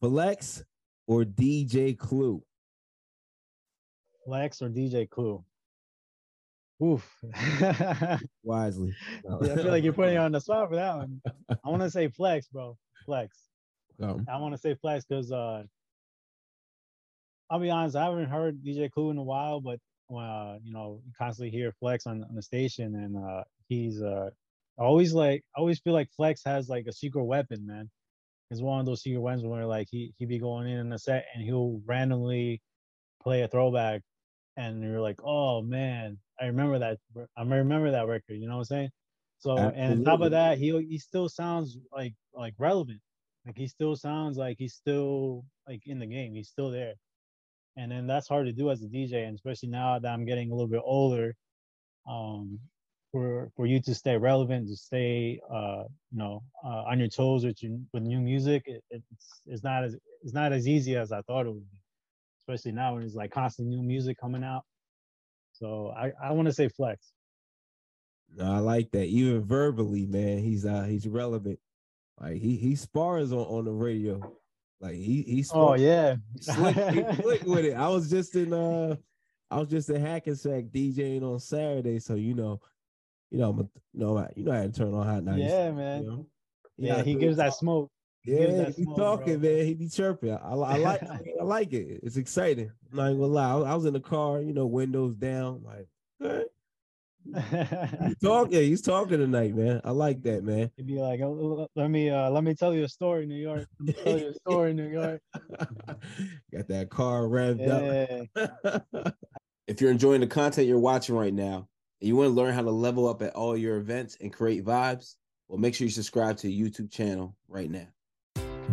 Flex or DJ Clue? Flex or DJ Clue? Oof. Wisely. yeah, I feel like you're putting on the spot for that one. I want to say Flex, bro. Flex. Um, I want to say Flex because uh, I'll be honest, I haven't heard DJ Clue in a while, but uh, you know, you constantly hear Flex on, on the station, and uh, he's uh, always like, I always feel like Flex has like a secret weapon, man. It's one of those secret weapons where like he he be going in in a set and he'll randomly play a throwback, and you're like, oh man, I remember that. I remember that record. You know what I'm saying? So and on top of that, he he still sounds like like relevant. Like he still sounds like he's still like in the game. He's still there. And then that's hard to do as a DJ, and especially now that I'm getting a little bit older, um, for for you to stay relevant, to stay uh, you know uh, on your toes with your, with new music, it, it's it's not as it's not as easy as I thought it would be. Especially now when it's like constant new music coming out. So I I want to say flex. I like that. Even verbally, man, he's uh he's relevant. Like he he spars on, on the radio. Like he he's oh yeah slick, he slick with it. I was just in uh I was just in Hackensack DJing on Saturday, so you know, you know, I'm you know, you know how to turn on hot nights. Yeah, man. You know? Yeah, he gives that smoke. He Yeah, that he smoke, talking, bro. man. He be chirping. I, I like I like it. It's exciting. I'm not even gonna lie. I was, I was in the car, you know, windows down, like "Hey, he's talking. He's talking tonight, man. I like that, man. He'd be like, "Oh, let me uh let me tell you a story, New York. Let me tell you a story, New York. Got that car revved Yeah. up. if you're enjoying the content you're watching right now, and you want to learn how to level up at all your events and create vibes, well, make sure you subscribe to the YouTube channel right now.